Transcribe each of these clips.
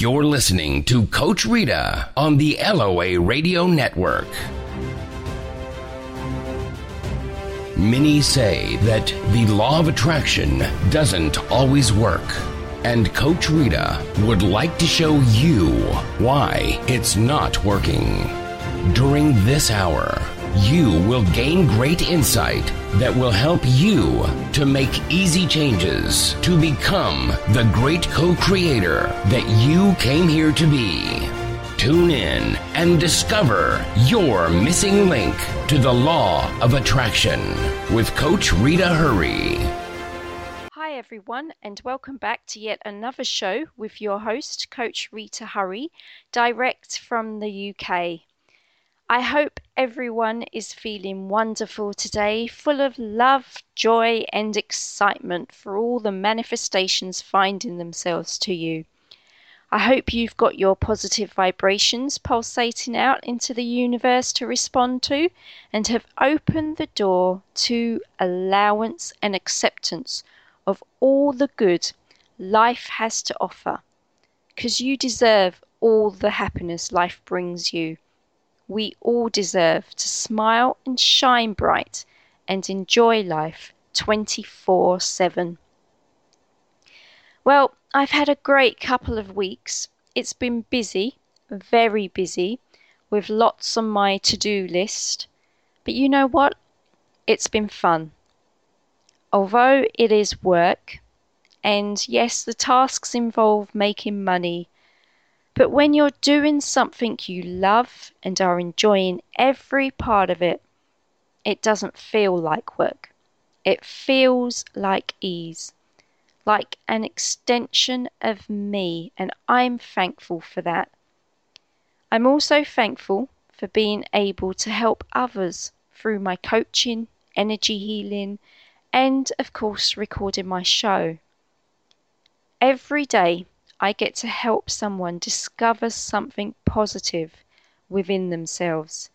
You're listening to Coach Rita on the LOA Radio Network. Many say that the law of attraction doesn't always work. And Coach Rita would like to show you why it's not working. During this hour, you will gain great insight that will help you to make easy changes to become the great co creator that you came here to be. Tune in and discover your missing link to the law of attraction with Coach Rita Hurry. Hi, everyone, and welcome back to yet another show with your host, Coach Rita Hurry, direct from the UK. I hope everyone is feeling wonderful today, full of love, joy, and excitement for all the manifestations finding themselves to you. I hope you've got your positive vibrations pulsating out into the universe to respond to and have opened the door to allowance and acceptance of all the good life has to offer. Because you deserve all the happiness life brings you. We all deserve to smile and shine bright and enjoy life 24 7. Well, I've had a great couple of weeks. It's been busy, very busy, with lots on my to do list. But you know what? It's been fun. Although it is work, and yes, the tasks involve making money, but when you're doing something you love and are enjoying every part of it, it doesn't feel like work. It feels like ease like an extension of me, and I'm thankful for that. I'm also thankful for being able to help others through my coaching, energy healing, and of course, recording my show. Every day, I get to help someone discover something positive within themselves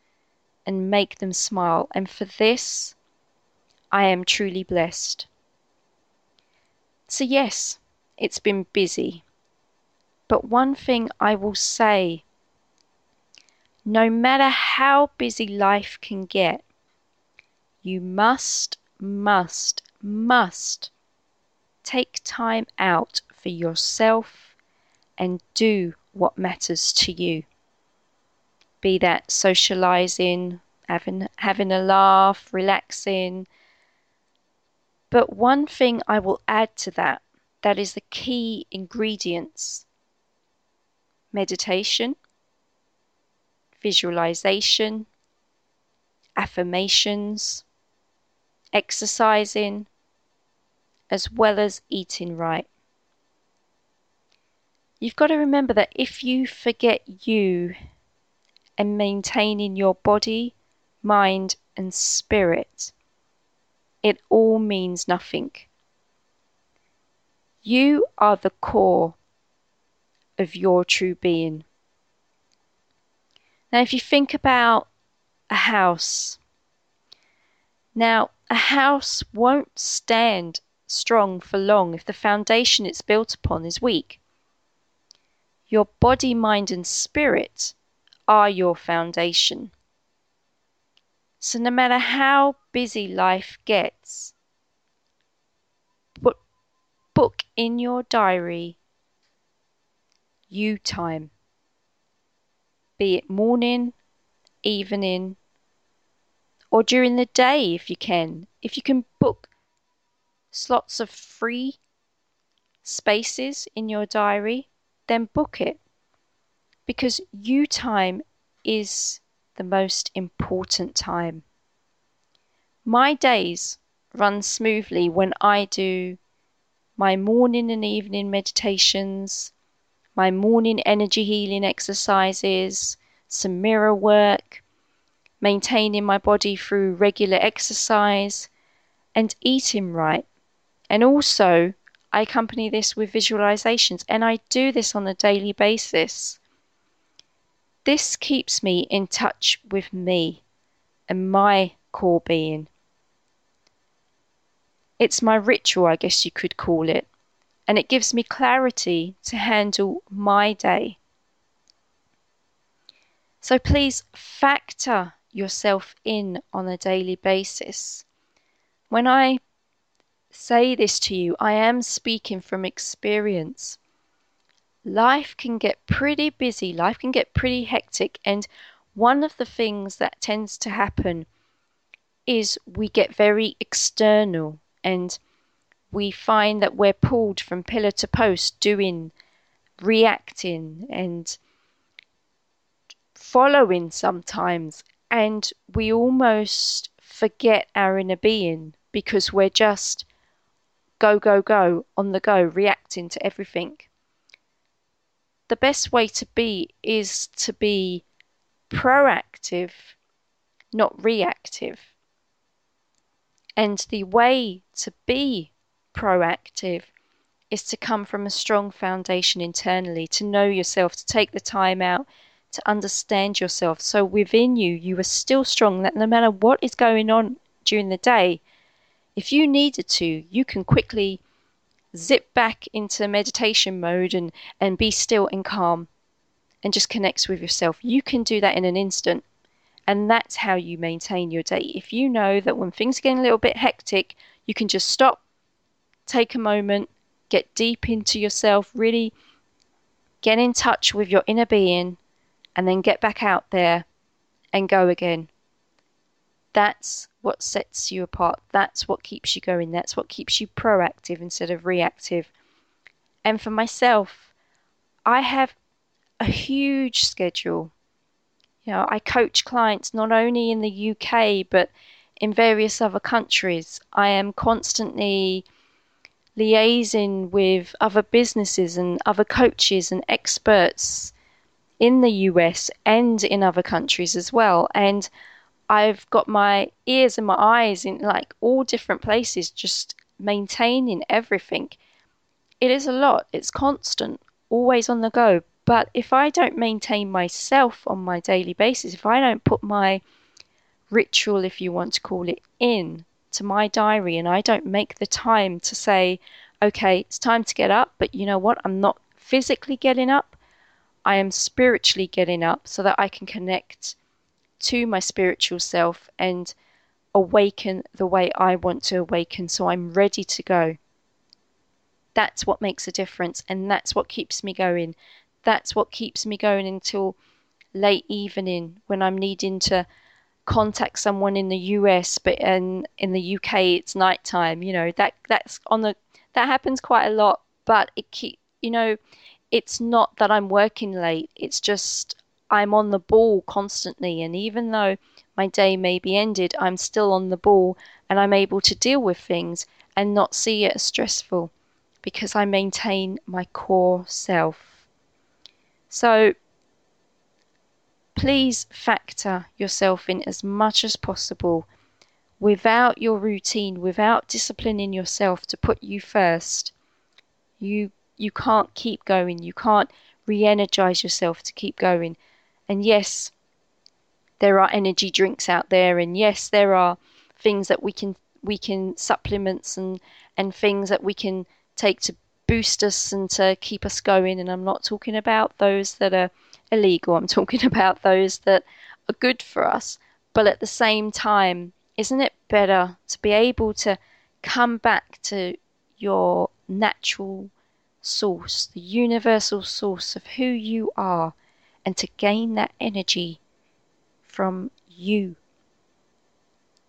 and make them smile, and for this, I am truly blessed. So, yes, it's been busy. But one thing I will say no matter how busy life can get, you must, must, must take time out for yourself and do what matters to you. Be that socializing, having, having a laugh, relaxing, but one thing I will add to that, that is the key ingredients meditation, visualization, affirmations, exercising, as well as eating right. You've got to remember that if you forget you and maintaining your body, mind, and spirit, it all means nothing. You are the core of your true being. Now, if you think about a house, now a house won't stand strong for long if the foundation it's built upon is weak. Your body, mind, and spirit are your foundation. So, no matter how busy life gets, put, book in your diary you time. Be it morning, evening, or during the day if you can. If you can book slots of free spaces in your diary, then book it. Because you time is the most important time. My days run smoothly when I do my morning and evening meditations, my morning energy healing exercises, some mirror work, maintaining my body through regular exercise, and eating right. And also, I accompany this with visualizations, and I do this on a daily basis. This keeps me in touch with me and my core being. It's my ritual, I guess you could call it, and it gives me clarity to handle my day. So please factor yourself in on a daily basis. When I say this to you, I am speaking from experience. Life can get pretty busy, life can get pretty hectic, and one of the things that tends to happen is we get very external and we find that we're pulled from pillar to post doing, reacting, and following sometimes, and we almost forget our inner being because we're just go, go, go, on the go, reacting to everything. The best way to be is to be proactive, not reactive. And the way to be proactive is to come from a strong foundation internally, to know yourself, to take the time out to understand yourself. So within you, you are still strong that no matter what is going on during the day, if you needed to, you can quickly zip back into meditation mode and, and be still and calm and just connect with yourself. You can do that in an instant. And that's how you maintain your day. If you know that when things are getting a little bit hectic, you can just stop, take a moment, get deep into yourself, really get in touch with your inner being, and then get back out there and go again. That's what sets you apart. That's what keeps you going. That's what keeps you proactive instead of reactive. And for myself, I have a huge schedule. You know, I coach clients not only in the UK but in various other countries. I am constantly liaising with other businesses and other coaches and experts in the US and in other countries as well. And I've got my ears and my eyes in like all different places, just maintaining everything. It is a lot, it's constant, always on the go. But if I don't maintain myself on my daily basis, if I don't put my ritual, if you want to call it, in to my diary and I don't make the time to say, okay, it's time to get up, but you know what? I'm not physically getting up, I am spiritually getting up so that I can connect to my spiritual self and awaken the way I want to awaken so I'm ready to go. That's what makes a difference and that's what keeps me going. That's what keeps me going until late evening when I'm needing to contact someone in the US but in in the UK it's nighttime, you know. That that's on the that happens quite a lot, but it keep you know, it's not that I'm working late. It's just I'm on the ball constantly. And even though my day may be ended, I'm still on the ball and I'm able to deal with things and not see it as stressful because I maintain my core self. So please factor yourself in as much as possible without your routine, without disciplining yourself to put you first. You you can't keep going. You can't re-energize yourself to keep going. And yes, there are energy drinks out there, and yes, there are things that we can we can supplements and and things that we can take to boost us and to keep us going. And I'm not talking about those that are illegal. I'm talking about those that are good for us. But at the same time, isn't it better to be able to come back to your natural source, the universal source of who you are, and to gain that energy from you.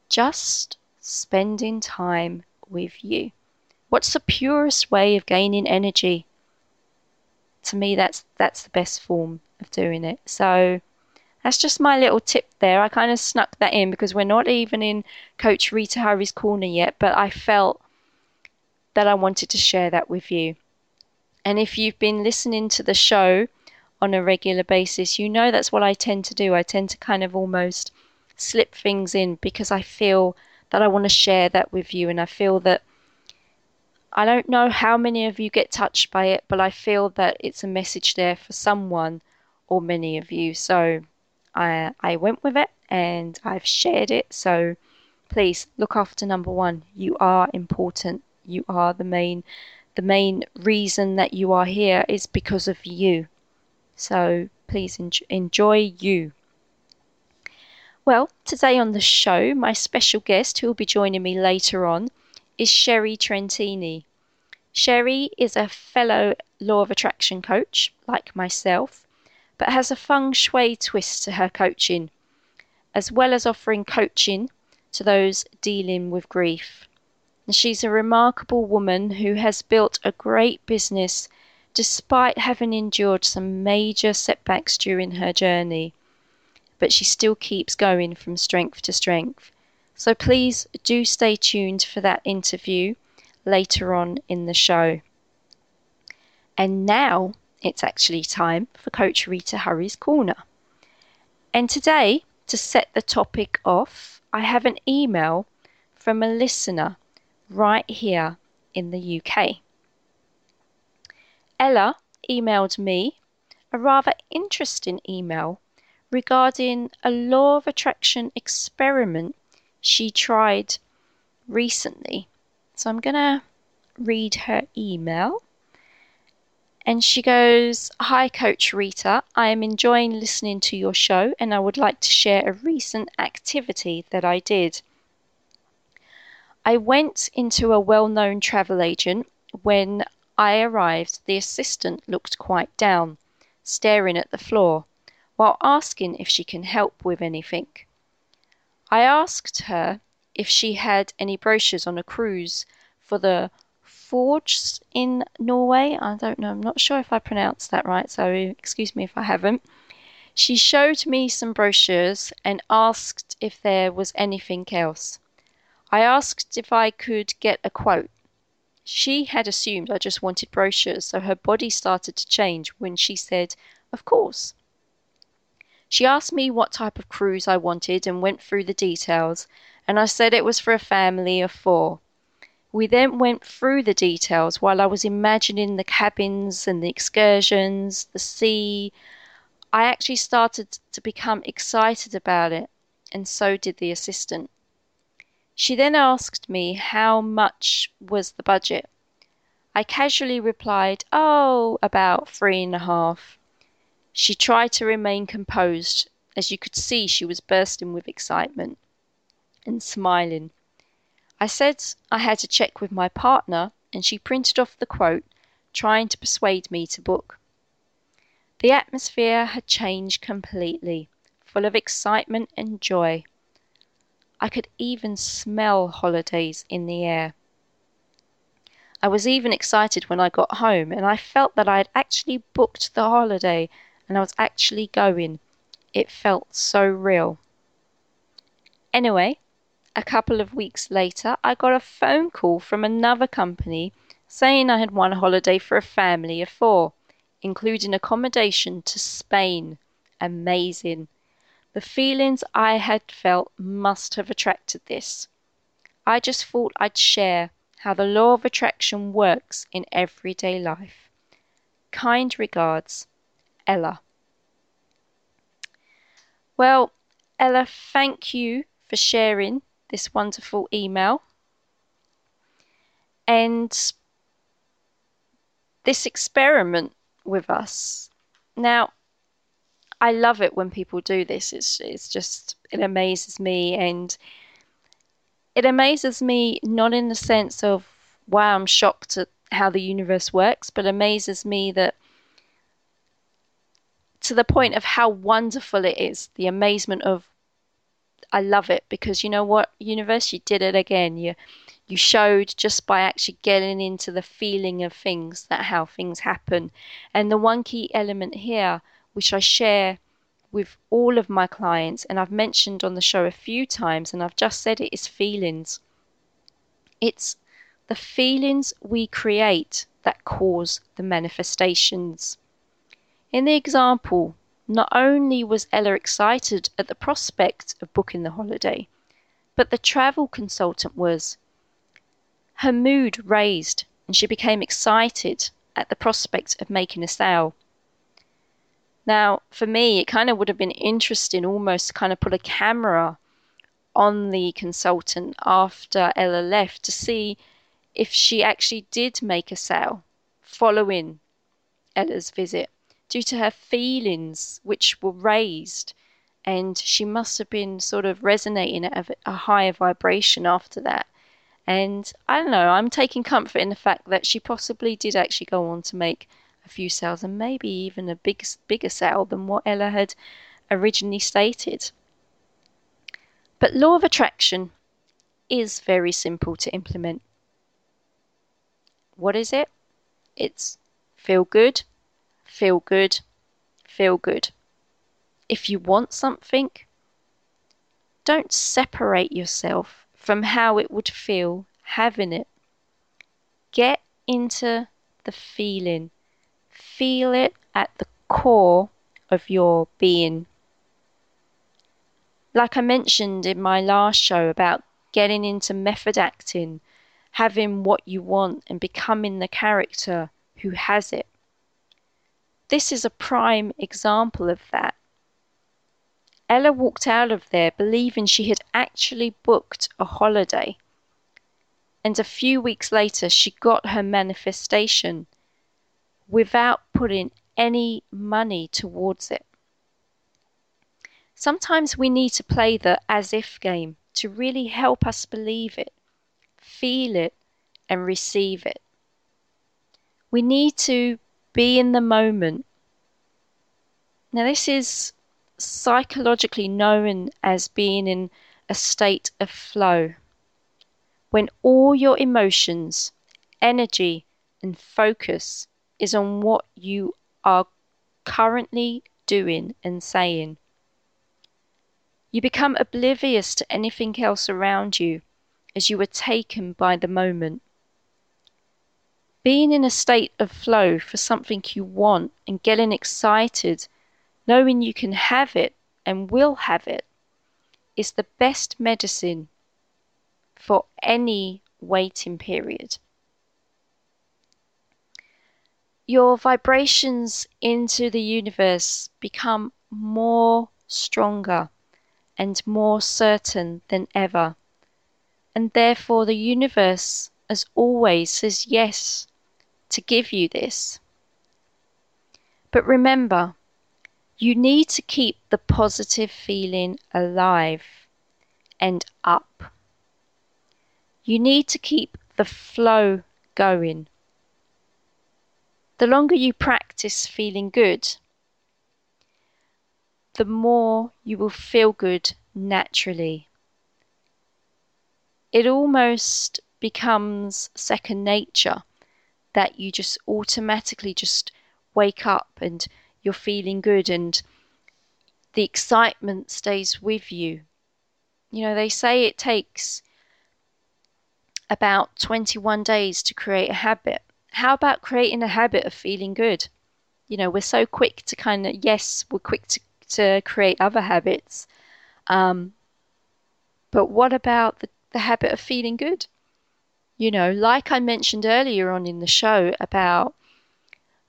Just spending time with you. What's the purest way of gaining energy? To me, that's that's the best form of doing it. So that's just my little tip there. I kind of snuck that in because we're not even in Coach Rita Hurry's corner yet, but I felt that I wanted to share that with you. And if you've been listening to the show on a regular basis, you know that's what I tend to do. I tend to kind of almost slip things in because I feel that I want to share that with you. And I feel that I don't know how many of you get touched by it, but I feel that it's a message there for someone or many of you. So I, I went with it and I've shared it. So please look after number one. You are important. You are the main the main reason that you are here is because of you. So please en- enjoy you. Well, today on the show, my special guest who will be joining me later on is Sherry Trentini. Sherry is a fellow law of attraction coach, like myself, but has a feng shui twist to her coaching, as well as offering coaching to those dealing with grief. She's a remarkable woman who has built a great business despite having endured some major setbacks during her journey. But she still keeps going from strength to strength. So please do stay tuned for that interview later on in the show. And now it's actually time for Coach Rita Hurry's Corner. And today, to set the topic off, I have an email from a listener right here in the UK. Ella emailed me a rather interesting email regarding a law of attraction experiment she tried recently. So I'm going to read her email. And she goes, Hi, Coach Rita. I am enjoying listening to your show and I would like to share a recent activity that I did. I went into a well known travel agent. When I arrived, the assistant looked quite down, staring at the floor, while asking if she can help with anything. I asked her if she had any brochures on a cruise for the Fjords in Norway. I don't know, I'm not sure if I pronounced that right, so excuse me if I haven't. She showed me some brochures and asked if there was anything else. I asked if I could get a quote. She had assumed I just wanted brochures, so her body started to change when she said, Of course. She asked me what type of cruise I wanted and went through the details, and I said it was for a family of four. We then went through the details while I was imagining the cabins and the excursions, the sea. I actually started to become excited about it, and so did the assistant. She then asked me how much was the budget. I casually replied, Oh, about three and a half. She tried to remain composed, as you could see she was bursting with excitement and smiling. I said I had to check with my partner, and she printed off the quote, trying to persuade me to book. The atmosphere had changed completely, full of excitement and joy. I could even smell holidays in the air. I was even excited when I got home and I felt that I had actually booked the holiday and I was actually going. It felt so real. Anyway, a couple of weeks later, I got a phone call from another company saying I had won a holiday for a family of four, including accommodation to Spain. Amazing. The feelings I had felt must have attracted this. I just thought I'd share how the law of attraction works in everyday life. Kind regards, Ella. Well, Ella, thank you for sharing this wonderful email. And this experiment with us. Now, I love it when people do this. It's it's just it amazes me and it amazes me not in the sense of wow I'm shocked at how the universe works, but amazes me that to the point of how wonderful it is, the amazement of I love it because you know what, universe, you did it again. You you showed just by actually getting into the feeling of things that how things happen. And the one key element here which I share with all of my clients, and I've mentioned on the show a few times, and I've just said it is feelings. It's the feelings we create that cause the manifestations. In the example, not only was Ella excited at the prospect of booking the holiday, but the travel consultant was. Her mood raised and she became excited at the prospect of making a sale. Now, for me, it kind of would have been interesting almost to kind of put a camera on the consultant after Ella left to see if she actually did make a sale following Ella's visit due to her feelings which were raised and she must have been sort of resonating at a, higher vibration after that. And I don't know I'm taking comfort in the fact that she possibly did actually go on to make a few sales and maybe even a big, bigger sale than what Ella had originally stated. But law of attraction is very simple to implement. What is it? It's feel good, feel good, feel good. If you want something, don't separate yourself from how it would feel having it. Get into the feeling. Feel it at the core of your being. Like I mentioned in my last show about getting into method acting, having what you want, and becoming the character who has it. This is a prime example of that. Ella walked out of there believing she had actually booked a holiday. And a few weeks later, she got her manifestation without putting any money towards it. Sometimes we need to play the as if game to really help us believe it, feel it, and receive it. We need to be in the moment. Now, this is psychologically known as being in a state of flow. When all your emotions, energy, and focus is on what you are currently doing and saying. You become oblivious to anything else around you as you are taken by the moment. Being in a state of flow for something you want and getting excited, knowing you can have it and will have it, is the best medicine for any waiting period. Your vibrations into the universe become more stronger and more certain than ever. And therefore, the universe, as always, says yes to give you this. But remember, you need to keep the positive feeling alive and up. You need to keep the flow going. The longer you practice feeling good, the more you will feel good naturally. It almost becomes second nature that you just automatically just wake up and you're feeling good and the excitement stays with you. You know, they say it takes about 21 days to create a habit. How about creating a habit of feeling good? You know, we're so quick to kind of, yes, we're quick to to create other habits. Um, but what about the, the habit of feeling good? You know, like I mentioned earlier on in the show about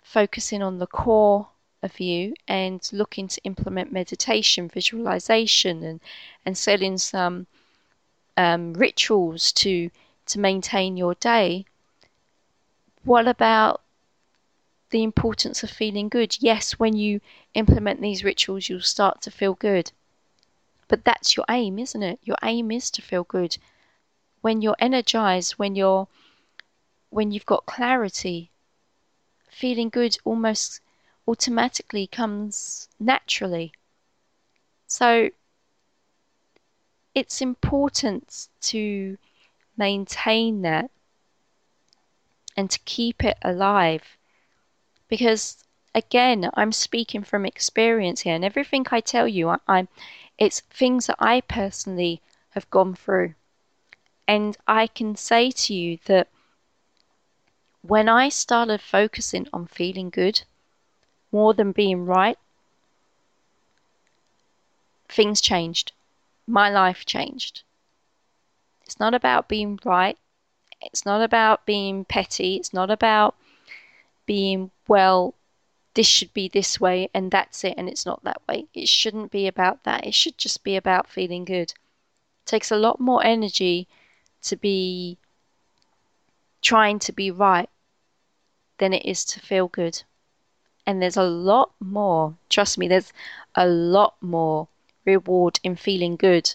focusing on the core of you and looking to implement meditation, visualization, and, and setting some um, rituals to to maintain your day. What about the importance of feeling good. Yes, when you implement these rituals, you'll start to feel good. But that's your aim, isn't it? Your aim is to feel good. When you're energized, when you're when you've got clarity, feeling good almost automatically comes naturally. So it's important to maintain that and to keep it alive because again i'm speaking from experience here and everything i tell you I, i'm it's things that i personally have gone through and i can say to you that when I started focusing on feeling good more than being right, things changed. My life changed. It's not about being right. It's not about being petty. It's not about being, well, this should be this way and that's it and it's not that way. It shouldn't be about that. It should just be about feeling good. It takes a lot more energy to be trying to be right than it is to feel good. And there's a lot more, trust me, there's a lot more reward in feeling good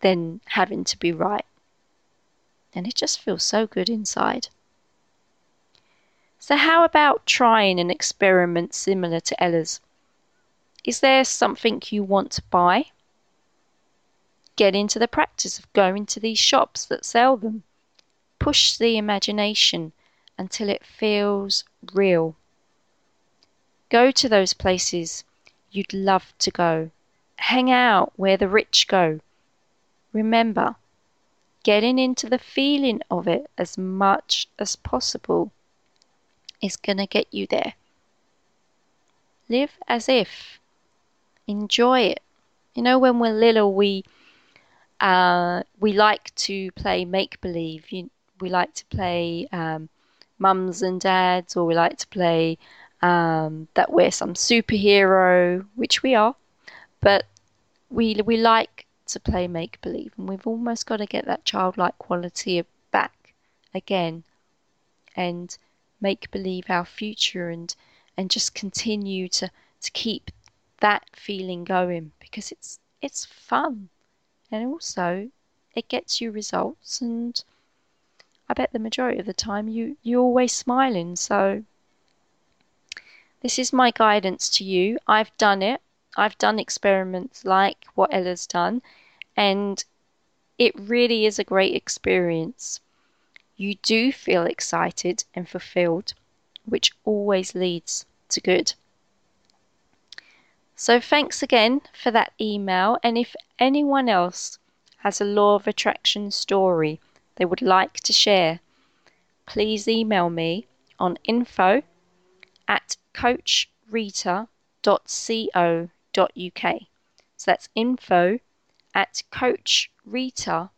than having to be right. And it just feels so good inside. So, how about trying an experiment similar to Ella's? Is there something you want to buy? Get into the practice of going to these shops that sell them. Push the imagination until it feels real. Go to those places you'd love to go. Hang out where the rich go. Remember, getting into the feeling of it as much as possible is going to get you there. Live as if. Enjoy it. You know, when we're little, we uh, we like to play make believe. We like to play um, mums and dads, or we like to play um, that we're some superhero, which we are, but we we like to play make believe, and we've almost got to get that childlike quality back again, and make believe our future, and and just continue to to keep that feeling going because it's it's fun, and also it gets you results and I bet the majority of the time you you're always smiling. So this is my guidance to you. I've done it. I've done experiments like what Ella's done, and it really is a great experience. You do feel excited and fulfilled, which always leads to good. So, thanks again for that email. And if anyone else has a law of attraction story they would like to share, please email me on info at coachrita.co.uk. So that's info at coachrita.co.uk.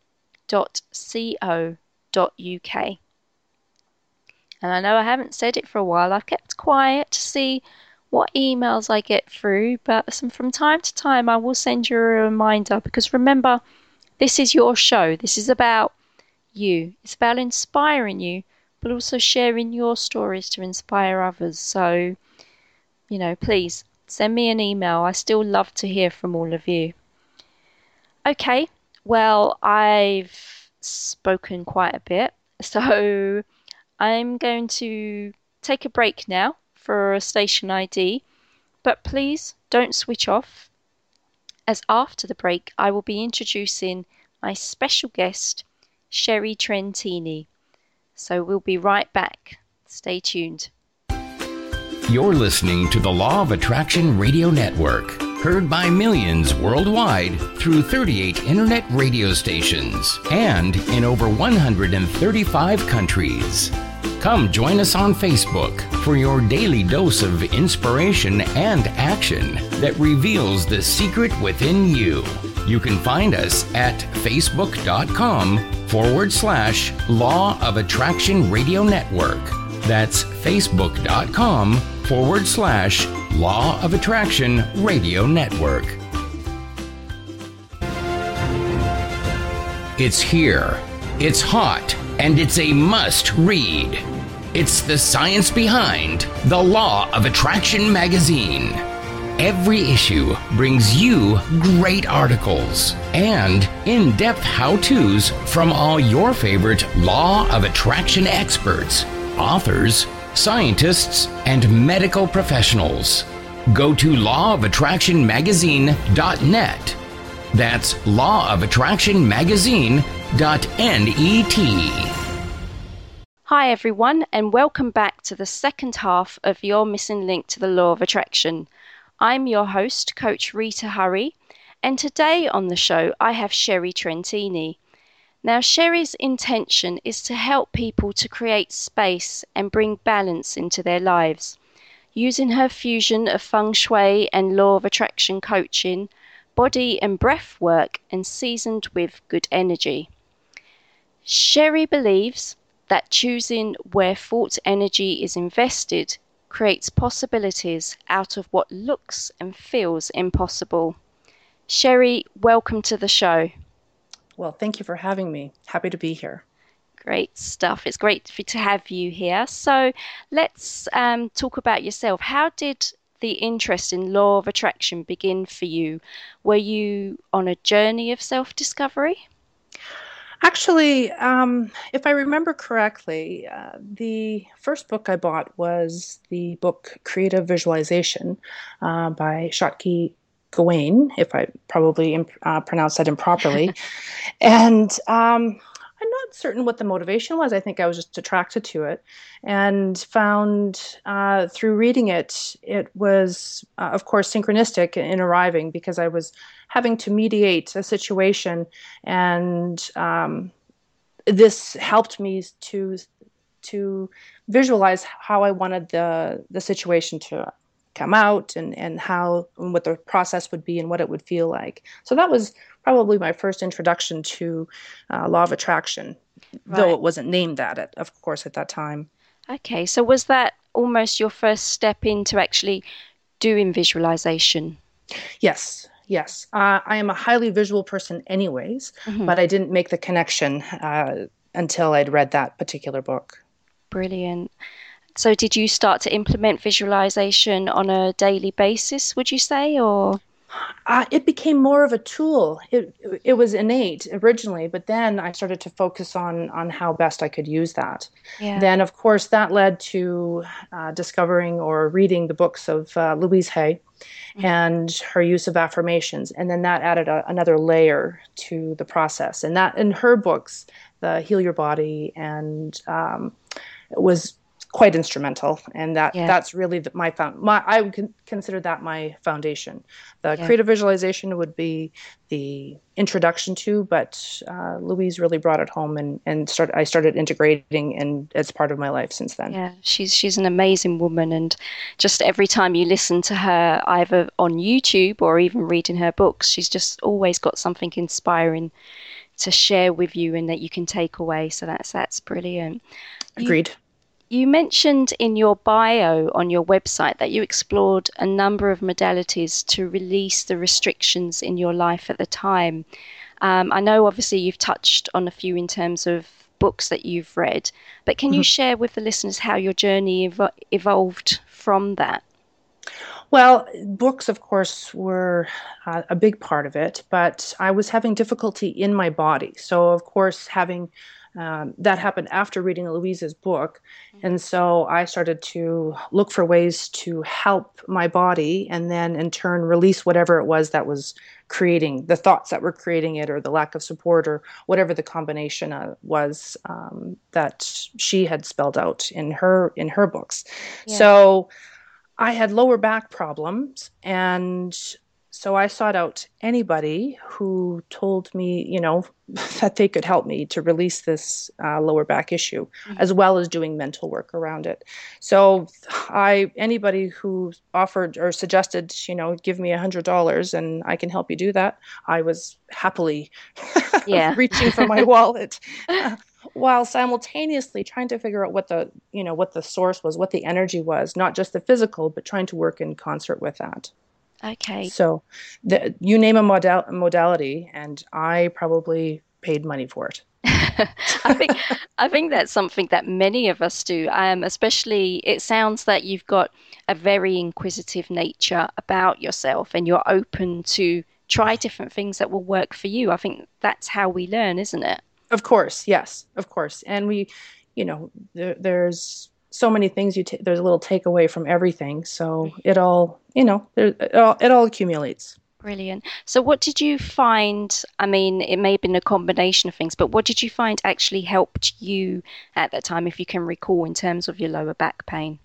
And I know I haven't said it for a while. I've kept quiet to see what emails I get through, but from time to time I will send you a reminder because remember, this is your show. This is about you. It's about inspiring you, but also sharing your stories to inspire others. So, you know, please send me an email. I still love to hear from all of you. Okay, well, I've spoken quite a bit, so I'm going to take a break now for a station ID, but please don't switch off, as after the break I will be introducing my special guest Sherry Trentini. So we'll be right back. Stay tuned. You're listening to the Law of Attraction Radio Network, heard by millions worldwide through 38 internet radio stations and in over 135 countries. Come join us on Facebook for your daily dose of inspiration and action that reveals the secret within you. You can find us at facebook.com forward slash Law of Attraction Radio Network. That's facebook.com forward slash Law of Attraction Radio Network. It's here, it's hot, and it's a must read. It's the science behind the Law of Attraction magazine. Every issue brings you great articles and in depth how to's from all your favorite law of attraction experts, authors, scientists, and medical professionals. Go to lawofattractionmagazine.net. That's lawofattractionmagazine.net. Hi, everyone, and welcome back to the second half of Your Missing Link to the Law of Attraction. I'm your host, Coach Rita Hurry, and today on the show I have Sherry Trentini. Now, Sherry's intention is to help people to create space and bring balance into their lives. Using her fusion of feng shui and law of attraction coaching, body and breath work, and seasoned with good energy. Sherry believes that choosing where thought energy is invested creates possibilities out of what looks and feels impossible. Sherry, welcome to the show. Well, thank you for having me. Happy to be here. Great stuff. It's great to have you here. So let's um, talk about yourself. How did the interest in law of attraction begin for you? Were you on a journey of self discovery? Actually, um, if I remember correctly, uh, the first book I bought was the book Creative Visualization uh, by Shakti Gawain, if I probably uh, pronounced that improperly. and um, I'm not certain what the motivation was. I think I was just attracted to it and found uh, through reading it, it was, uh, of course, synchronistic in arriving because I was having to mediate a situation and um, this helped me to to visualize how I wanted the the situation to come out and and how and what the process would be and what it would feel like. So that was probably my first introduction to uh, law of attraction, right. though it wasn't named that, at, of course, at that time. Okay, so was that almost your first step into actually doing visualization? Yes, yes. Uh, I am a highly visual person, anyways, mm-hmm. but I didn't make the connection uh, until I'd read that particular book. Brilliant. So, did you start to implement visualization on a daily basis, would you say, or? Uh, it became more of a tool. It it was innate originally, but then I started to focus on on how best I could use that. Yeah. Then, of course, that led to uh, discovering or reading the books of uh, Louise Hay mm-hmm. and her use of affirmations, and then that added a, another layer to the process. And that in her books, the Heal Your Body, and um, was quite instrumental and that yeah. that's really the, my found my i would consider that my foundation. The yeah. creative visualization would be the introduction to but uh, louise really brought it home and and start i started integrating and it's part of my life since then. Yeah she's she's an amazing woman and just every time you listen to her either on youtube or even reading her books she's just always got something inspiring to share with you and that you can take away. So that's that's brilliant. Agreed. you, you mentioned in your bio on your website that you explored a number of modalities to release the restrictions in your life at the time. Um, I know obviously you've touched on a few in terms of books that you've read, but can mm-hmm. you share with the listeners how your journey ev- evolved from that? Well, books, of course, were uh, a big part of it, but I was having difficulty in my body. So, of course, having um, that happened after reading Louise's book. Mm-hmm. And so I started to look for ways to help my body and then in turn release whatever it was that was creating the thoughts that were creating it or the lack of support or whatever the combination uh, was um, that she had spelled out in her in her books. Yeah. So I had lower back problems and so I sought out anybody who told me, you know, that they could help me to release this uh, lower back issue, mm-hmm. as well as doing mental work around it. So I anybody who offered or suggested, you know, give me a hundred dollars and I can help you do that, I was happily yeah. reaching for my wallet. Uh, while simultaneously trying to figure out what the you know what the source was what the energy was not just the physical but trying to work in concert with that Okay. So the, you name a modal- modality, and I probably paid money for it. I think I think that's something that many of us do. Um, especially, it sounds that you've got a very inquisitive nature about yourself, and you're open to try different things that will work for you. I think that's how we learn, isn't it? Of course, yes, of course. And we, you know, there, there's so many things you t- there's a little takeaway from everything. So mm-hmm. it all you know it all, it all accumulates. Brilliant. So what did you find i mean it may have been a combination of things but what did you find actually helped you at that time if you can recall in terms of your lower back pain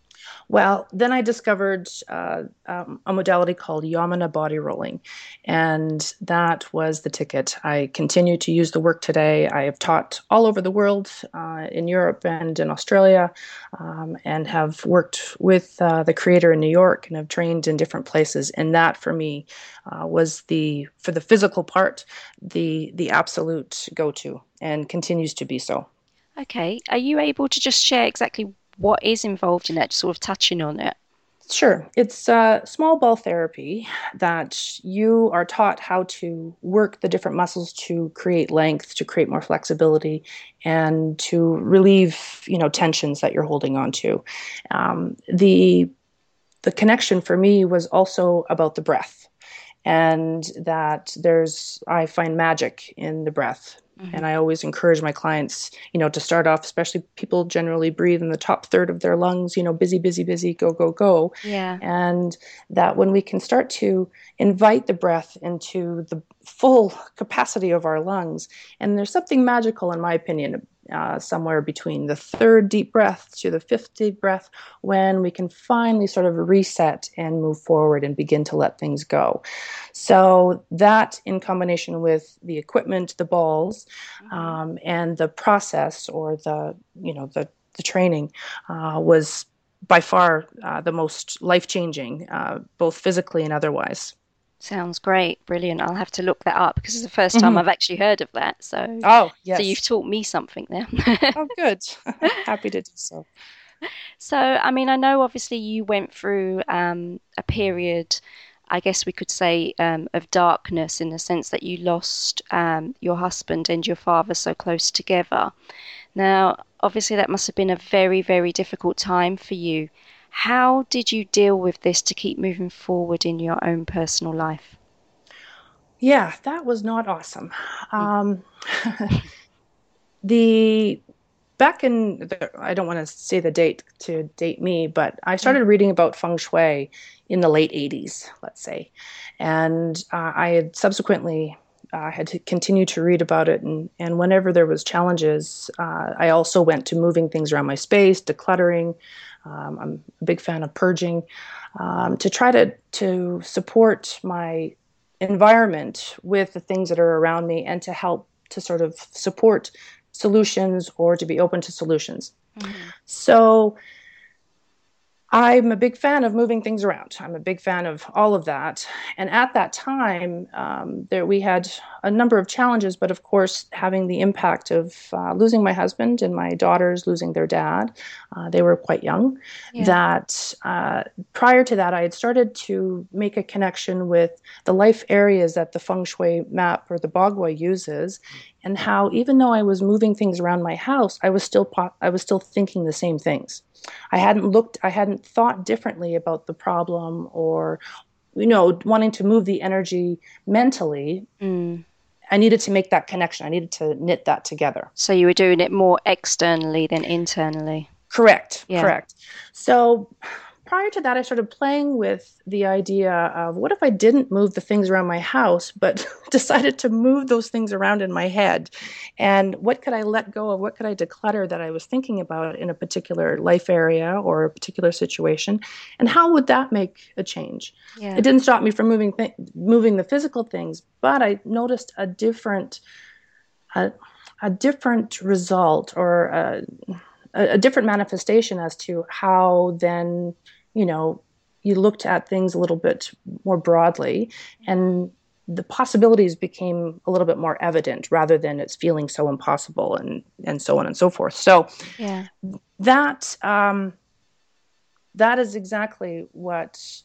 Well, then I discovered uh, um, a modality called Yamuna body rolling, and that was the ticket. I continue to use the work today. I have taught all over the world, uh, in Europe and in Australia, um, and have worked with uh, the creator in New York and have trained in different places. And that, for me, uh, was the for the physical part, the the absolute go to, and continues to be so. Okay, are you able to just share exactly what is involved in it, sort of touching on it? Sure. It's uh, small ball therapy that you are taught how to work the different muscles to create length, to create more flexibility, and to relieve, you know, tensions that you're holding on to. Um, the the connection for me was also about the breath, and that there's I find magic in the breath Mm-hmm. And I always encourage my clients, you know, to start off, especially people generally breathe in the top third of their lungs, you know, busy, busy, busy, go, go, go. Yeah. And that when we can start to invite the breath into the full capacity of our lungs, and there's something magical, in my opinion, uh, somewhere between the third deep breath to the fifth deep breath when we can finally sort of reset and move forward and begin to let things go. So, that in combination with the equipment, the balls, mm-hmm. um, and the process or the, you know, the, the training uh, was by far uh, the most life changing, uh, both physically and otherwise. Sounds great, brilliant. I'll have to look that up because it's the 1st time mm-hmm. I've actually heard of that. So, oh yes, so you've taught me something there. oh, good. Happy to do so. So, I mean, I know obviously you went through um, a period, I guess we could say, um, of darkness in the sense that you lost um, your husband and your father so close together. Now, obviously, that must have been a very, very difficult time for you. How did you deal with this to keep moving forward in your own personal life? Yeah, that was not awesome. Um, the back in the, I don't want to say the date to date me, but I started reading about feng shui in the late 80s, let's say. And uh, I had subsequently uh, had to continue to read about it and, and whenever there was challenges uh, i also went to moving things around my space decluttering um, I'm a big fan of purging um, to try to to support my environment with the things that are around me and to help to sort of support solutions or to be open to solutions. Mm-hmm. So I'm a big fan of moving things around. I'm a big fan of all of that. And at that time, um, there we had a number of challenges, but of course, having the impact of uh, losing my husband and my daughters losing their dad, uh, they were quite young. Yeah. That uh, prior to that, I had started to make a connection with the life areas that the feng shui map or the Bagua uses, and how even though I was moving things around my house, I was still po- I was still thinking the same things. I hadn't looked, I hadn't thought differently about the problem or, you know, wanting to move the energy mentally. Mm. I needed to make that connection. I needed to knit that together. So you were doing it more externally than internally. Correct. Yeah. Correct. So prior to that, I started playing with the idea of what if I didn't move the things around my house, but decided to move those things around in my head? And what could I let go of? What could I declutter that I was thinking about in a particular life area or a particular situation? And how would that make a change? Yeah. It didn't stop me from moving th- moving the physical things, but I noticed a different a, a different result or a, a different manifestation as to how then you know, you looked at things a little bit more broadly and the possibilities became a little bit more evident rather than it's feeling so impossible and and so on and so forth. So yeah. that um, that is exactly what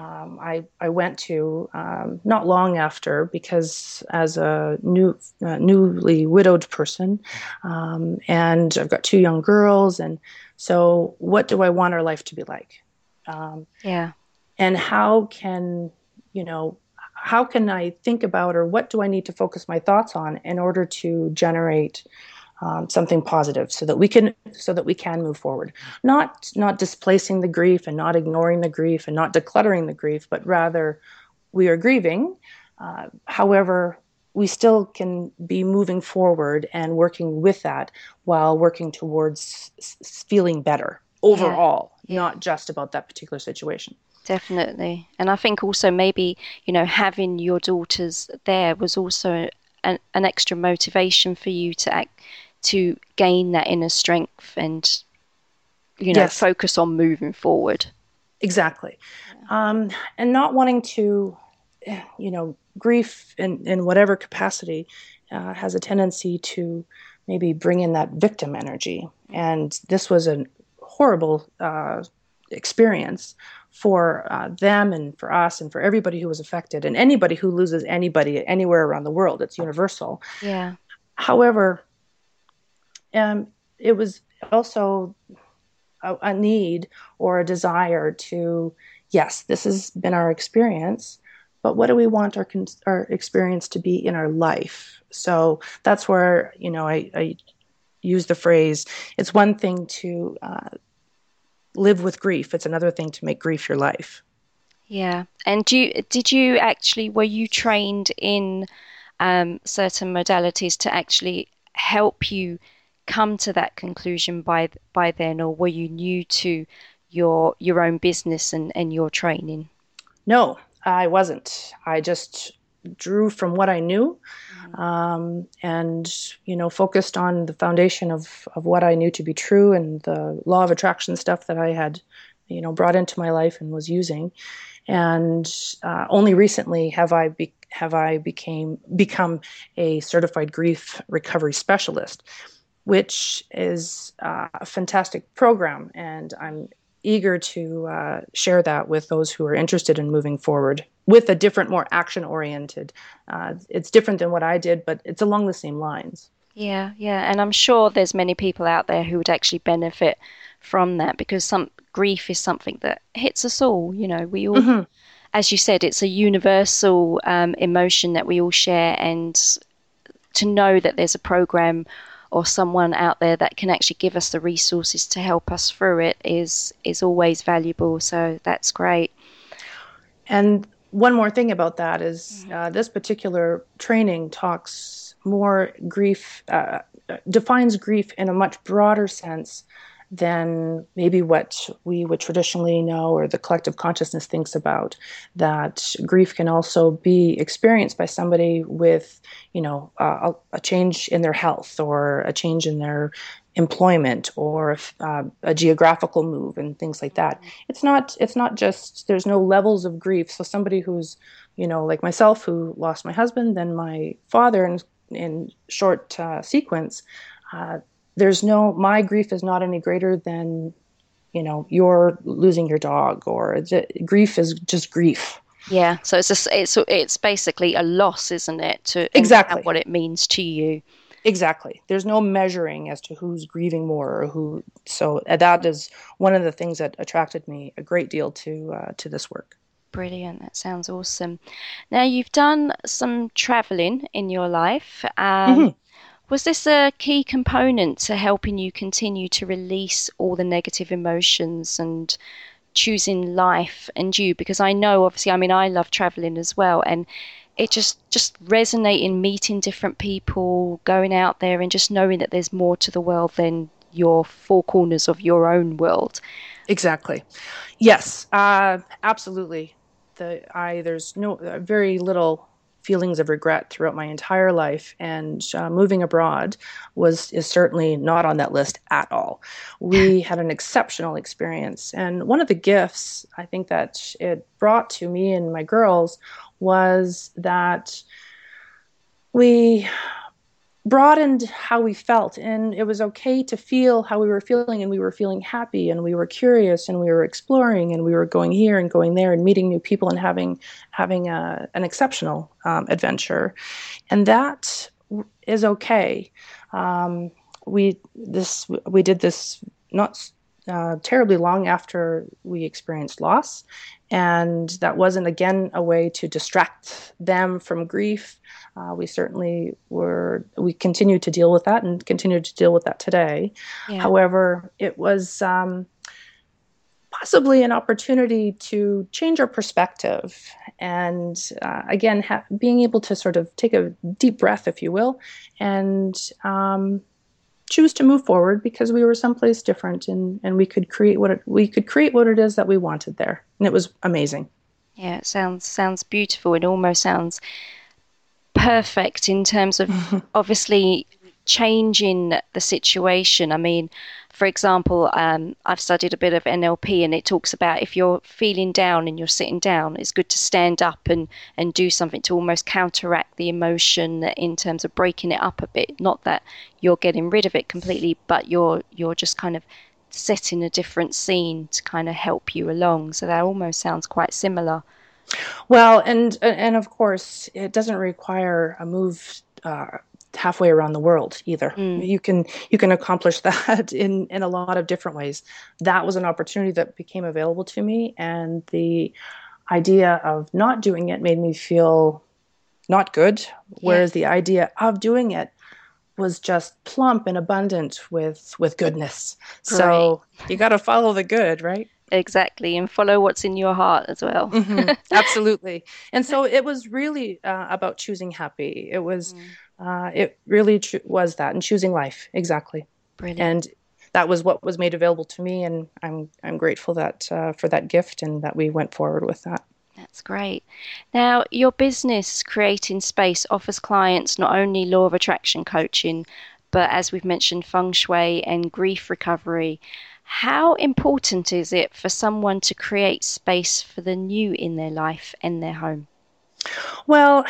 um, I, I went to um, not long after because as a new uh, newly widowed person um, and I've got two young girls and so, what do I want our life to be like? Um, yeah. And how can, you know, how can I think about or what do I need to focus my thoughts on in order to generate um, something positive so that we can so that we can move forward not not displacing the grief and not ignoring the grief and not decluttering the grief but rather we are grieving uh, however we still can be moving forward and working with that while working towards feeling better overall, yeah. not just about that particular situation. Definitely. And I think also maybe, you know, having your daughters there was also an, an extra motivation for you to act, to gain that inner strength and, you know, Yes. focus on moving forward. Exactly. Um, and not wanting to, you know, grief in, in whatever capacity uh, has a tendency to maybe bring in that victim energy. And this was a horrible uh, experience for uh, them and for us and for everybody who was affected and anybody who loses anybody anywhere around the world. It's universal. Yeah. However, um, it was also a, a need or a desire to, yes, this has been our experience, but what do we want our our experience to be in our life? So that's where you know I, I use the phrase. It's one thing to uh, live with grief; it's another thing to make grief your life. Yeah. And do you, did you actually, were you trained in um, certain modalities to actually help you come to that conclusion by by then, or were you new to your your own business and, and your training? No, I wasn't. I just drew from what I knew, um, and you know, focused on the foundation of of what I knew to be true and the law of attraction stuff that I had, you know, brought into my life and was using. And uh, only recently have I be, have I became become a certified grief recovery specialist, which is uh, a fantastic program, and I'm eager to uh, share that with those who are interested in moving forward with a different, more action oriented. Uh, it's different than what I did, but it's along the same lines. Yeah, yeah, and I'm sure there's many people out there who would actually benefit from that because some grief is something that hits us all. You know, we all, as you said, it's a universal um, emotion that we all share, and to know that there's a program or someone out there that can actually give us the resources to help us through it is is always valuable. So that's great. And one more thing about that is uh, this particular training talks more grief, uh, defines grief in a much broader sense than maybe what we would traditionally know or the collective consciousness thinks about. That grief can also be experienced by somebody with, you know, a, a change in their health or a change in their employment or uh, a geographical move and things like that. It's not. It's not just. There's no levels of grief. So somebody who's, you know, like myself, who lost my husband, then my father, in in short uh, sequence. Uh, there's no my grief is not any greater than you know your losing your dog or the, grief is just grief Yeah. So it's a, it's it's basically a loss, isn't it? To Exactly. what it means to you. exactly there's no measuring as to who's grieving more or who so uh, that is one of the things that attracted me a great deal to uh, to this work Brilliant. That sounds awesome. Now, you've done some traveling in your life. Um, Was this a key component to helping you continue to release all the negative emotions and choosing life and you? Because I know, obviously, I mean, I love traveling as well, and it just just resonating, meeting different people, going out there, and just knowing that there's more to the world than your four corners of your own world. Exactly. Yes, uh, absolutely. The I there's no very little feelings of regret throughout my entire life, and uh, moving abroad was is certainly not on that list at all. We had an exceptional experience, and one of the gifts I think that it brought to me and my girls was that we broadened how we felt and it was okay to feel how we were feeling and we were feeling happy and we were curious and we were exploring and we were going here and going there and meeting new people and having having a, an exceptional um, adventure. And that is okay. Um, we this we did this not uh, terribly long after we experienced loss and that wasn't again a way to distract them from grief uh, we certainly were we continued to deal with that and continue to deal with that today Yeah. however it was um, possibly an opportunity to change our perspective and uh, again ha- being able to sort of take a deep breath if you will and um, choose to move forward because we were someplace different and, and we could create what it, we could create what it is that we wanted there. And it was amazing. Yeah, it sounds sounds beautiful. It almost sounds perfect in terms of obviously changing the situation. I mean, for example, um, I've studied a bit of NLP and it talks about if you're feeling down and you're sitting down, it's good to stand up and, and do something to almost counteract the emotion in terms of breaking it up a bit. Not that you're getting rid of it completely, but you're you're just kind of setting a different scene to kind of help you along. So that almost sounds quite similar. Well, and and of course, it doesn't require a move uh, halfway around the world either. Mm. You can you can accomplish that in in a lot of different ways. That was an opportunity that became available to me, and the idea of not doing it made me feel not good. Whereas the idea of doing it was just plump and abundant with with goodness. So you got to follow the good, right? Exactly and follow what's in your heart as well mm-hmm. absolutely and so it was really uh, about choosing happy it was mm. uh, it really tr- was that and choosing life exactly Brilliant. and that was what was made available to me and i'm i'm grateful that uh, for that gift and that we went forward with that that's great. Now, your business, Creating Space, offers clients not only law of attraction coaching, but as we've mentioned, feng shui and grief recovery. How important is it for someone to create space for the new in their life and their home? Well,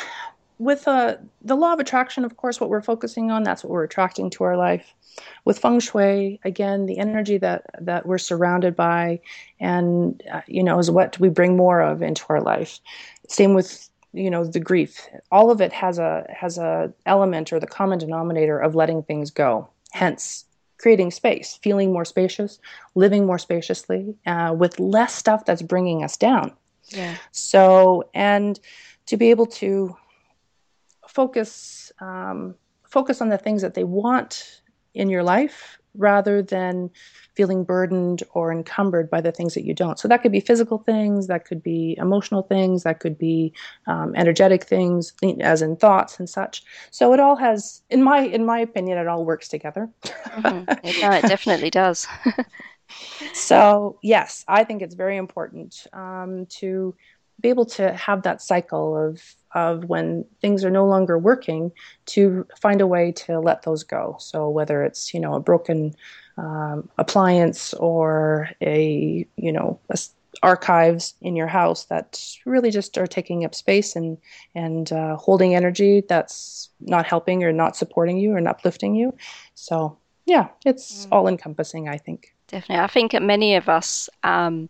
with uh, the law of attraction, of course, what we're focusing on, that's what we're attracting to our life. With feng shui, again, the energy that, that we're surrounded by and, uh, you know, is what we bring more of into our life. Same with, you know, the grief. All of it has a, has a element or the common denominator of letting things go. Hence, creating space, feeling more spacious, living more spaciously, uh, with less stuff that's bringing us down. Yeah. So, and to be able to focus um, focus on the things that they want in your life rather than feeling burdened or encumbered by the things that you don't. So that could be physical things, that could be emotional things, that could be um, energetic things, as in thoughts and such. So it all has, in my in my opinion, it all works together. mm-hmm. it, no, it definitely does. so yes, I think it's very important um, to be able to have that cycle of of when things are no longer working to find a way to let those go so whether it's you know a broken um, appliance or a you know a, archives in your house that really just are taking up space and and uh, holding energy that's not helping or not supporting you or not uplifting you. So yeah it's mm. all encompassing i think. Definitely. I think many of us um,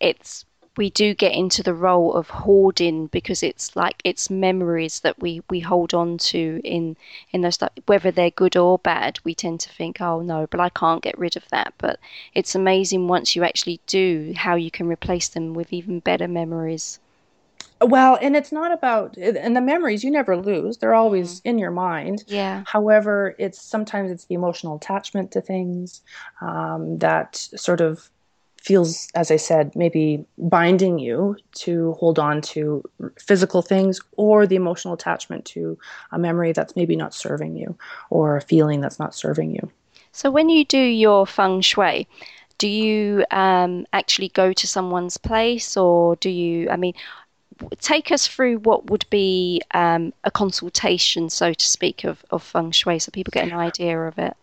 it's we do get into the role of hoarding because it's like it's memories that we we hold on to in in those whether they're good or bad we tend to think oh no but I can't get rid of that. But it's amazing once you actually do how you can replace them with even better memories. Well and it's not about and the memories you never lose they're always mm. in your mind. Yeah. However it's sometimes it's the emotional attachment to things um, that sort of feels, as I said, maybe binding you to hold on to physical things or the emotional attachment to a memory that's maybe not serving you or a feeling that's not serving you. So, when you do your feng shui, do you um, actually go to someone's place or do you, I mean, take us through what would be um, a consultation, so to speak, of, of feng shui so people get an idea of it?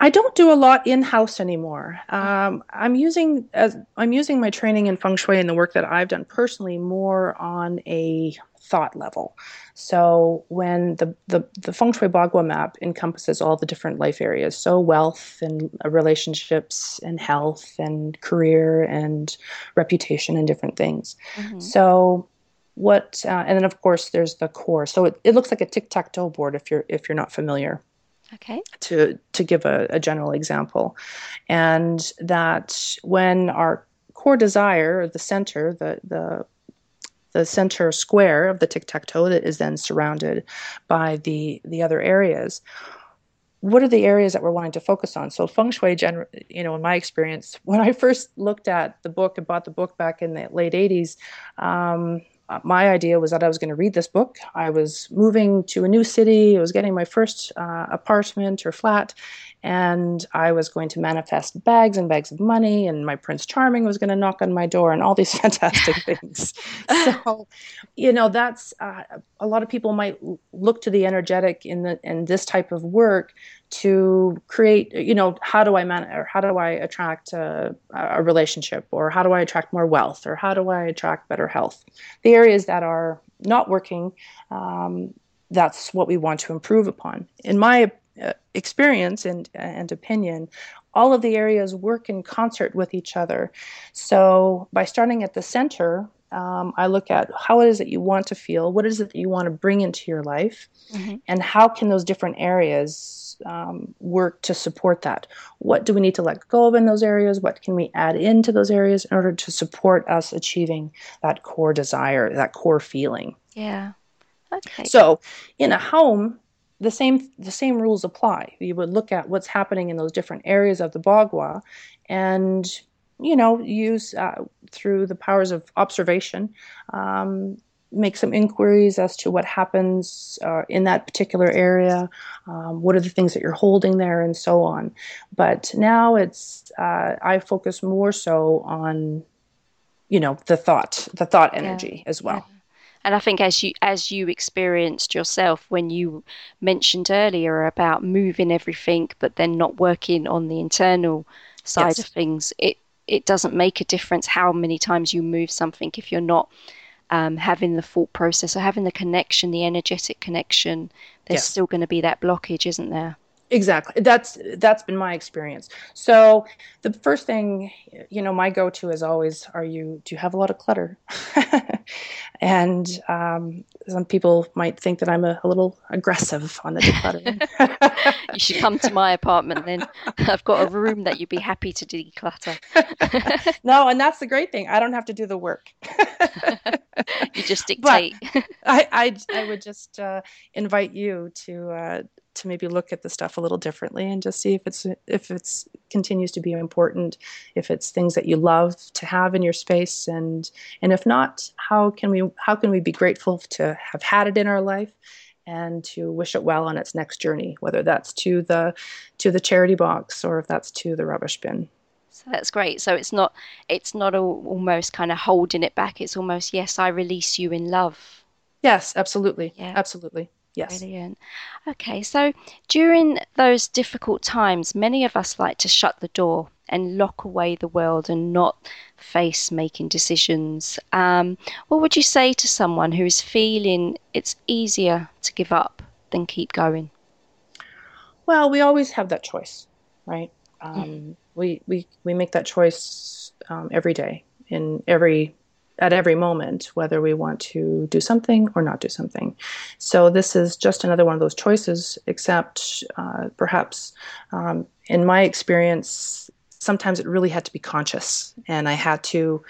I don't do a lot in house anymore. Um, I'm using as I'm using my training in feng shui and the work that I've done personally more on a thought level. So when the the, the feng shui bagua map encompasses all the different life areas, so wealth and relationships and health and career and reputation and different things. Mm-hmm. So what uh, and then of course there's the core. So it, it looks like a tic tac toe board if you're if you're not familiar. Okay. To to give a, a general example, and that when our core desire, the center, the the the center square of the tic tac toe that is then surrounded by the the other areas what are the areas that we're wanting to focus on so feng shui gen- you know in my experience when i first looked at the book and bought the book back in the late 80s um, my idea was that I was going to read this book. I was moving to a new city. I was getting my first uh, apartment or flat, and I was going to manifest bags and bags of money, and my Prince Charming was going to knock on my door, and all these fantastic things. So, you know, that's uh, a lot of people might look to the energetic in the in this type of work to create you know how do i man or how do i attract a, a, relationship or how do i attract more wealth or how do i attract better health? The areas that are not working um, that's what we want to improve upon. In my uh, experience and and opinion all of the areas work in concert with each other. So by starting at the center um, I look at how it is that you want to feel, what is it that you want to bring into your life, mm-hmm. and how can those different areas um, work to support that. What do we need to let go of in those areas? What can we add into those areas in order to support us achieving that core desire, that core feeling? Yeah. Okay. So, in a home, the same the same rules apply. You would look at what's happening in those different areas of the bagua, and you know use uh, through the powers of observation um, make some inquiries as to what happens uh, in that particular area, um, what are the things that you're holding there, and so on. But now it's uh, I focus more so on, you know, the thought, the thought energy yeah. as well. Yeah. And I think as you as you experienced yourself when you mentioned earlier about moving everything, but then not working on the internal side yes. of things, it it doesn't make a difference how many times you move something if you're not um, having the thought process or having the connection, the energetic connection, there's yes. still going to be that blockage, isn't there? Exactly. That's that's been my experience. So the first thing, you know, my go-to is always, are you? Do you have a lot of clutter? and um, some people might think that I'm a, a little aggressive on the decluttering. you should come to my apartment then. I've got a room that you'd be happy to declutter. no, and that's the great thing. I don't have to do the work. you just dictate. I, I, I would just uh, invite you to uh, to maybe look at the stuff a little differently and just see if it's if it's continues to be important if it's things that you love to have in your space and and if not how can we how can we be grateful to have had it in our life and to wish it well on its next journey whether that's to the to the charity box or if that's to the rubbish bin? So that's great. So it's not it's not almost kind of holding it back. It's almost yes i release you in love. Yes absolutely. Yeah. absolutely Yes. Brilliant. Okay, so during those difficult times, many of us like to shut the door and lock away the world and not face making decisions. Um, what would you say to someone who is feeling it's easier to give up than keep going? Well, we always have that choice, right? Um, mm. we, we, we make that choice um, every day in every at every moment whether we want to do something or not do something. So this is just another one of those choices, except uh, perhaps um, in my experience, sometimes it really had to be conscious, and I had to,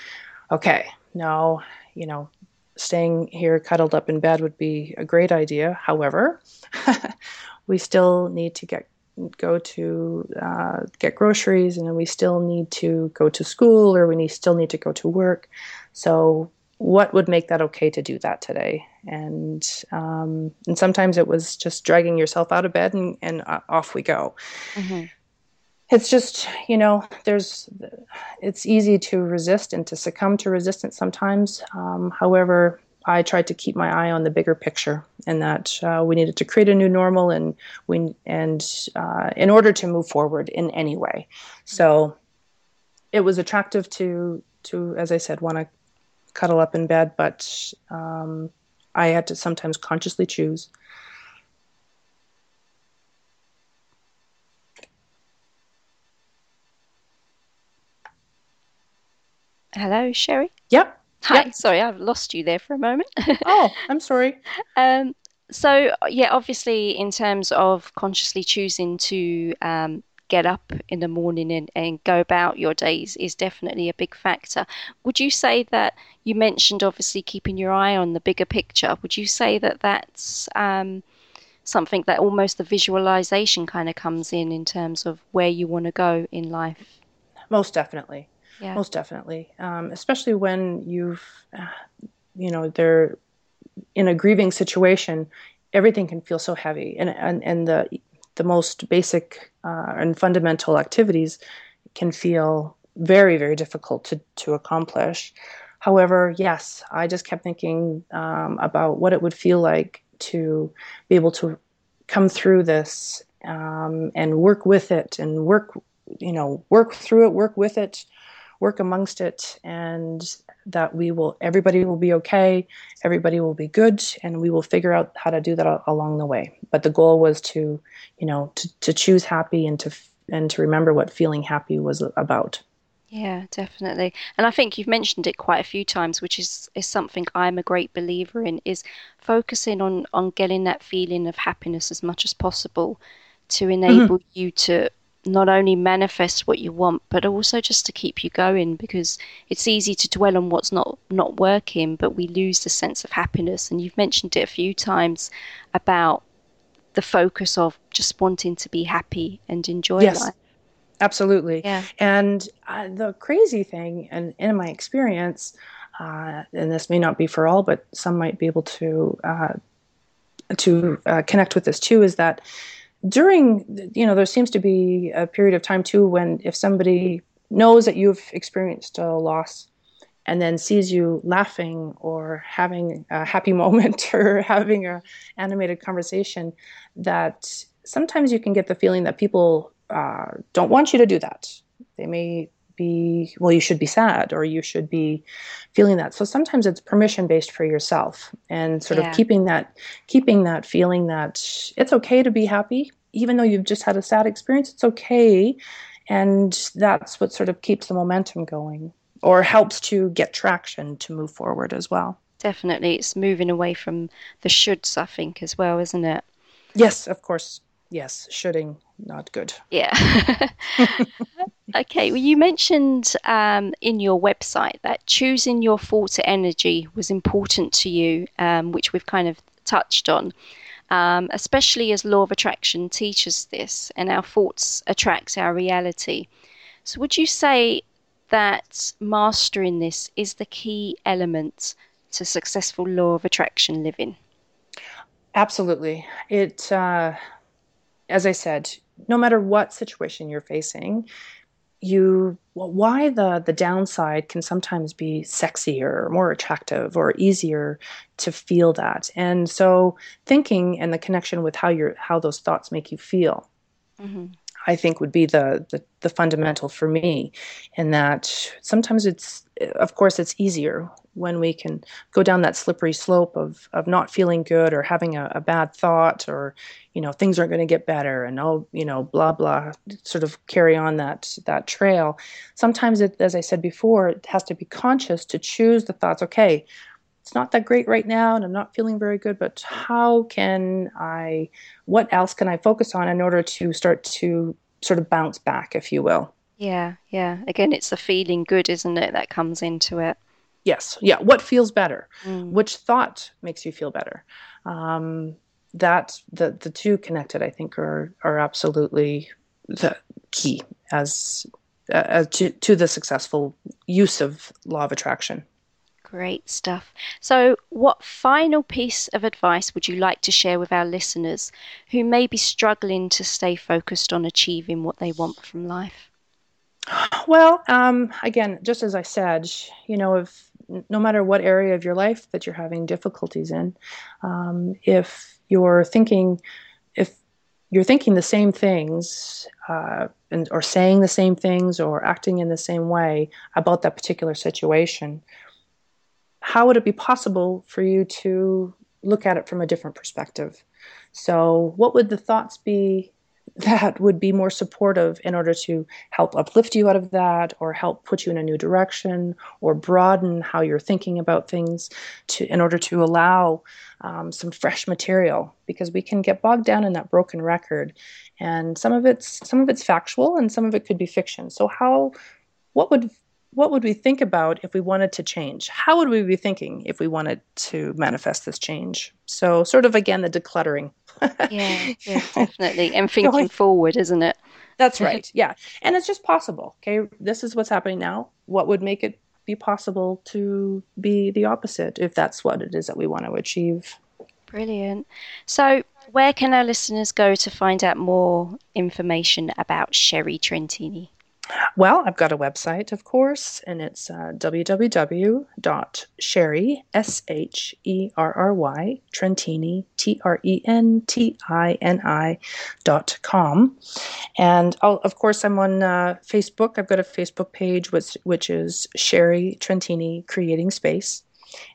okay, no, you know, staying here cuddled up in bed would be a great idea. However, we still need to get go to uh, get groceries and we still need to go to school or we need, still need to go to work so, what would make that okay to do that today? And um, and sometimes it was just dragging yourself out of bed and, and uh, off we go. Mm-hmm. It's just you know there's it's easy to resist and to succumb to resistance sometimes. Um, however, I tried to keep my eye on the bigger picture, and that uh, we needed to create a new normal, and we and uh, in order to move forward in any way. So it was attractive to to, as I said, want to cuddle up in bed, but um, I had to sometimes consciously choose. Hello, Sherry. Yep. Hi. Yep. Sorry, I've lost you there for a moment. oh, I'm sorry. Um, so yeah, obviously, in terms of consciously choosing to um, get up in the morning and, and go about your days is definitely a big factor. Would you say that you mentioned obviously keeping your eye on the bigger picture? Would you say that that's um, something that almost the visualization kind of comes in in terms of where you want to go in life? Most definitely. Yeah. Most definitely. Um, especially when you've, uh, you know, they're in a grieving situation, everything can feel so heavy, and and and the the most basic uh, and fundamental activities can feel very, very difficult to, to accomplish. However, yes, I just kept thinking um, about what it would feel like to be able to come through this um, and work with it and work, you know, work through it, work with it, work amongst it, and that we will, everybody will be okay, everybody will be good, and we will figure out how to do that along the way. But the goal was to, you know, to, to choose happy and to and to remember what feeling happy was about. Yeah, definitely. And I think you've mentioned it quite a few times, which is, is something I'm a great believer in, is focusing on, on getting that feeling of happiness as much as possible to mm-hmm. enable mm-hmm. you to not only manifest what you want, but also just to keep you going because it's easy to dwell on what's not, not working, but we lose the sense of happiness. And you've mentioned it a few times about the focus of just wanting to be happy and enjoy yes. life. Absolutely. Yeah. And uh, the crazy thing, and in my experience, uh, and this may not be for all, but some might be able to uh, to uh, connect with this too, is that during you know there seems to be a period of time too when if somebody knows that you've experienced a loss and then sees you laughing or having a happy moment or having a animated conversation that sometimes you can get the feeling that people uh, don't want you to do that. They may be, well, you should be sad or you should be feeling that. So sometimes it's permission based for yourself and sort yeah. of keeping that, keeping that feeling that it's okay to be happy, even though you've just had a sad experience, it's okay. And that's what sort of keeps the momentum going or helps to get traction to move forward as well. Definitely. It's moving away from the shoulds, I think, as well, isn't it? Yes, of course yes, shooting not good. Yeah. okay. Well, you mentioned um, in your website that choosing your thought energy was important to you, um, which we've kind of touched on. Um, especially as law of attraction teaches this, and our thoughts attract our reality. So, would you say that mastering this is the key element to successful law of attraction living? Absolutely. It uh, as I said, no matter what situation you're facing, you well, why the the downside can sometimes be sexier, more attractive, or easier to feel that. And so, thinking and the connection with how your how those thoughts make you feel. Mm-hmm. I think would be the, the, the fundamental for me, in that sometimes it's of course it's easier when we can go down that slippery slope of of not feeling good or having a, a bad thought or you know things aren't going to get better and oh you know blah blah sort of carry on that that trail. Sometimes it as i said before it has to be conscious to choose the thoughts okay it's not that great right now and i'm not feeling very good but how can i what else can i focus on in order to start to sort of bounce back if you will yeah yeah again it's the feeling good isn't it that comes into it Yes. Yeah. What feels better? Mm. Which thought makes you feel better? Um, that the the two connected, I think, are are absolutely the key as uh, to to the successful use of law of attraction. Great stuff. So, what final piece of advice would you like to share with our listeners who may be struggling to stay focused on achieving what they want from life? Well, um, again, just as I said, you know, if no matter what area of your life that you're having difficulties in, um, if you're thinking, if you're thinking the same things, uh, and or saying the same things, or acting in the same way about that particular situation, how would it be possible for you to look at it from a different perspective? So, what would the thoughts be that would be more supportive in order to help uplift you out of that or help put you in a new direction or broaden how you're thinking about things to in order to allow um, some fresh material because we can get bogged down in that broken record and some of it's some of it's factual and some of it could be fiction so how what would what would we think about if we wanted to change? How would we be thinking if we wanted to manifest this change? So, sort of again, the decluttering. yeah, yeah, definitely. And thinking forward, isn't it? That's right. Yeah. And it's just possible. Okay. This is what's happening now. What would make it be possible to be the opposite if that's what it is that we want to achieve? Brilliant. So, where can our listeners go to find out more information about Sherry Trentini? Well, I've got a website, of course, and it's uh, www.sherry, S H E R R Y, Trentini, T R E N T I N I dot com. And I'll, of course, I'm on uh, Facebook. I've got a Facebook page, which, which is Sherry Trentini Creating Space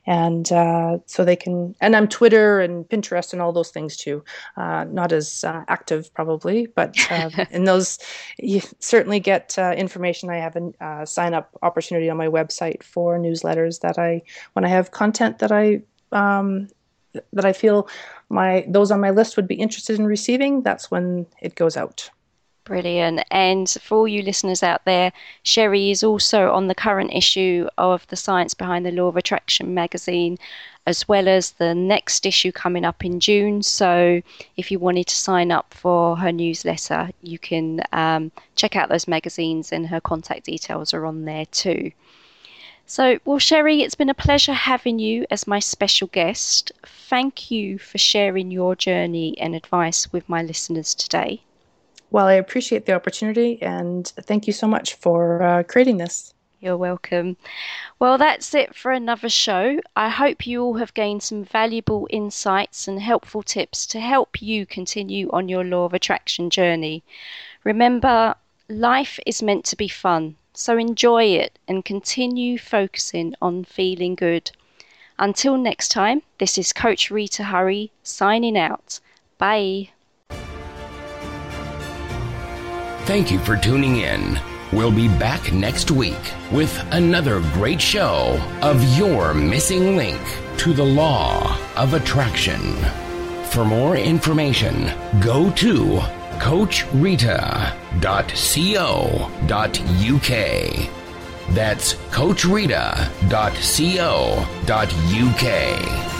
and uh, so they can and i'm twitter and pinterest and all those things too. Uh, not as uh, active probably but uh, in those you certainly get uh, information. I have a uh, sign up opportunity on my website for newsletters that i when i have content that i um, that i feel my those on my list would be interested in receiving that's when it goes out Brilliant. And for all you listeners out there, Sherry is also on the current issue of the Science Behind the Law of Attraction magazine, as well as the next issue coming up in June. So if you wanted to sign up for her newsletter, you can um, check out those magazines, and her contact details are on there too. So, well, Sherry, it's been a pleasure having you as my special guest. Thank you for sharing your journey and advice with my listeners today. Well, I appreciate the opportunity and thank you so much for uh, creating this. You're welcome. Well, that's it for another show. I hope you all have gained some valuable insights and helpful tips to help you continue on your law of attraction journey. Remember, life is meant to be fun, so enjoy it and continue focusing on feeling good. Until next time, this is Coach Rita Hurry signing out. Bye. Thank you for tuning in. We'll be back next week with another great show of your missing link to the law of attraction. For more information, go to coachrita.co.uk. That's coachrita.co.uk.